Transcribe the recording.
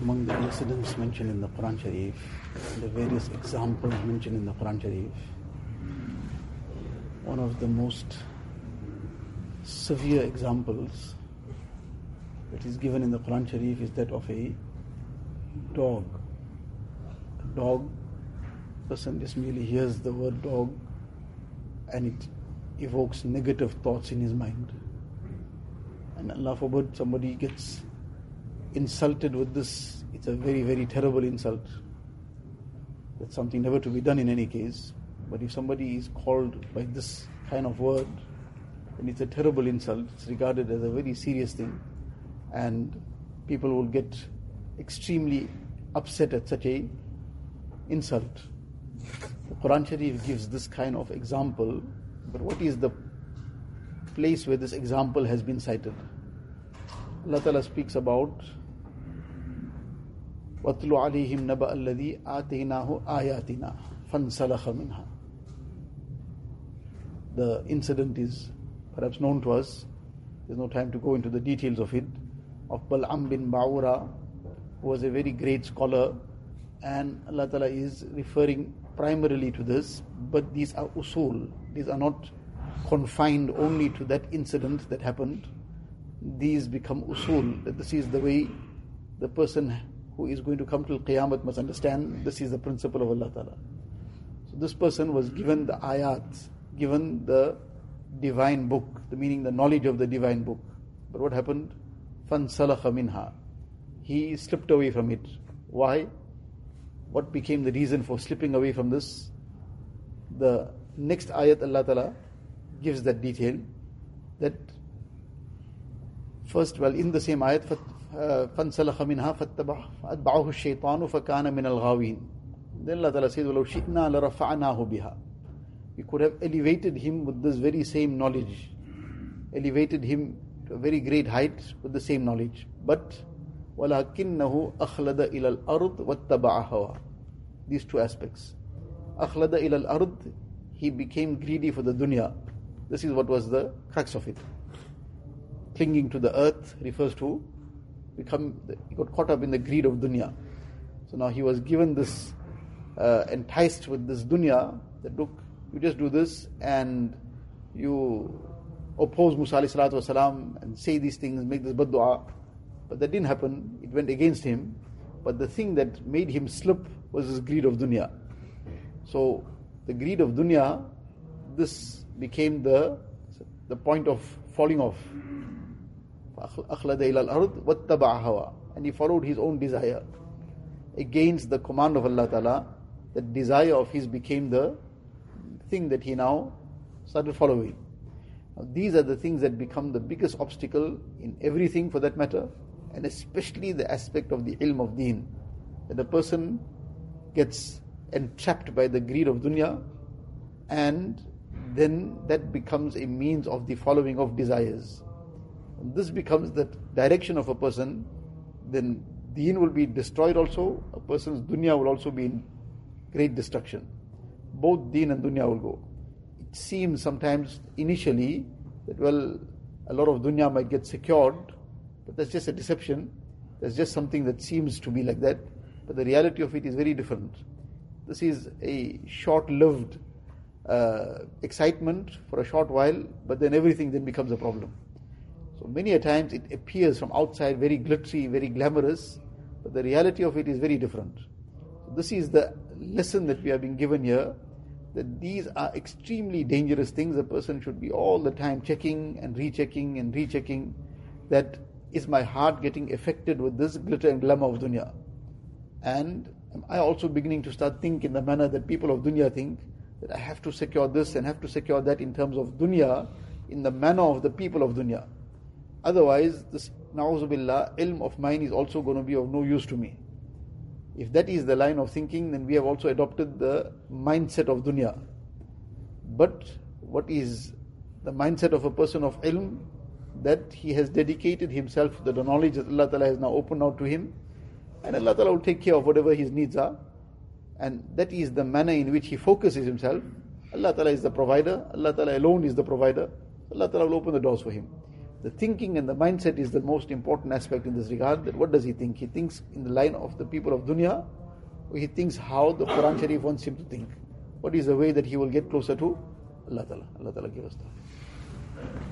Among the incidents mentioned in the Quran Sharif, the various examples mentioned in the Quran Sharif, one of the most severe examples that is given in the Quran Sharif is that of a dog. A dog, person just merely hears the word dog and it evokes negative thoughts in his mind. And Allah forbid somebody gets insulted with this. It's a very, very terrible insult. That's something never to be done in any case. But if somebody is called by this kind of word, then it's a terrible insult. It's regarded as a very serious thing. And people will get extremely upset at such a insult. The Quran Sharif gives this kind of example, but what is the place where this example has been cited? Allah Ta'ala speaks about وَاتْلُ عَلَيْهِمْ نَبَأَ الَّذِي آتَيْنَاهُ آيَاتِنَا فَانْسَلَخَ مِنْهَا The incident is perhaps known to us. There's no time to go into the details of it. Of Bal'am bin Ba'ura, who was a very great scholar, and Allah Ta'ala is referring primarily to this, but these are usul. These are not confined only to that incident that happened. These become usul. That this is the way the person who is going to come to Qiyamah must understand this is the principle of Allah Ta'ala. So this person was given the ayat, given the divine book, the meaning the knowledge of the divine book. But what happened? فَانْسَلَخَ مِنْهَا He slipped away from it. Why? What became the reason for slipping away from this? The next ayat Allah Ta'ala gives that detail that first, well, in the same ayat, فَانْسَلَخَ مِنْهَا فَاتَّبَعَهُ الشَّيْطَانُ فَكَانَ مِنَ الْغَاوِينَ Then Allah Ta'ala says, وَلَوْ شِئْنَا لَرَفَعْنَاهُ بِهَا We could have elevated him with this very same knowledge, elevated him to a very great height with the same knowledge. But وَلَكِنَّهُ أَخْلَدَ إِلَى الْأَرْضِ وَاتَّبَعَ هَوَى These two aspects. أَخْلَدَ إِلَى الْأَرْضِ He became greedy for the dunya. This is what was the crux of it. Clinging to the earth refers to become, he got caught up in the greed of dunya. So now he was given this, uh, enticed with this dunya, that look, you just do this and you oppose Musa والسلام, and say these things, make this bad dua. but that didn't happen, it went against him. But the thing that made him slip was his greed of dunya. So the greed of dunya, this became the, the point of falling off. And he followed his own desire against the command of Allah Ta'ala. The desire of his became the thing that he now started following. Now, these are the things that become the biggest obstacle in everything for that matter, and especially the aspect of the ilm of deen. That a person gets entrapped by the greed of dunya, and then that becomes a means of the following of desires. When this becomes the direction of a person, then deen will be destroyed also, a person's dunya will also be in great destruction. Both deen and dunya will go. It seems sometimes initially that, well, a lot of dunya might get secured, but that's just a deception. That's just something that seems to be like that, but the reality of it is very different. This is a short lived uh, excitement for a short while, but then everything then becomes a problem. So many a times it appears from outside very glittery, very glamorous, but the reality of it is very different. So this is the lesson that we are being given here that these are extremely dangerous things. A person should be all the time checking and rechecking and rechecking that is my heart getting affected with this glitter and glamour of dunya? And am I also beginning to start think in the manner that people of dunya think that I have to secure this and have to secure that in terms of dunya in the manner of the people of dunya? Otherwise, this na'uzubillah, ilm of mine is also going to be of no use to me. If that is the line of thinking, then we have also adopted the mindset of dunya. But what is the mindset of a person of ilm? That he has dedicated himself to the knowledge that Allah Ta'ala has now opened out to him, and Allah Ta'ala will take care of whatever his needs are. And that is the manner in which he focuses himself. Allah Ta'ala is the provider, Allah Ta'ala alone is the provider. Allah Ta'ala will open the doors for him. The thinking and the mindset is the most important aspect in this regard. That what does he think? He thinks in the line of the people of dunya, or he thinks how the Quran Sharif wants him to think. What is the way that he will get closer to Allah Ta'ala? Allah Ta'ala give us that.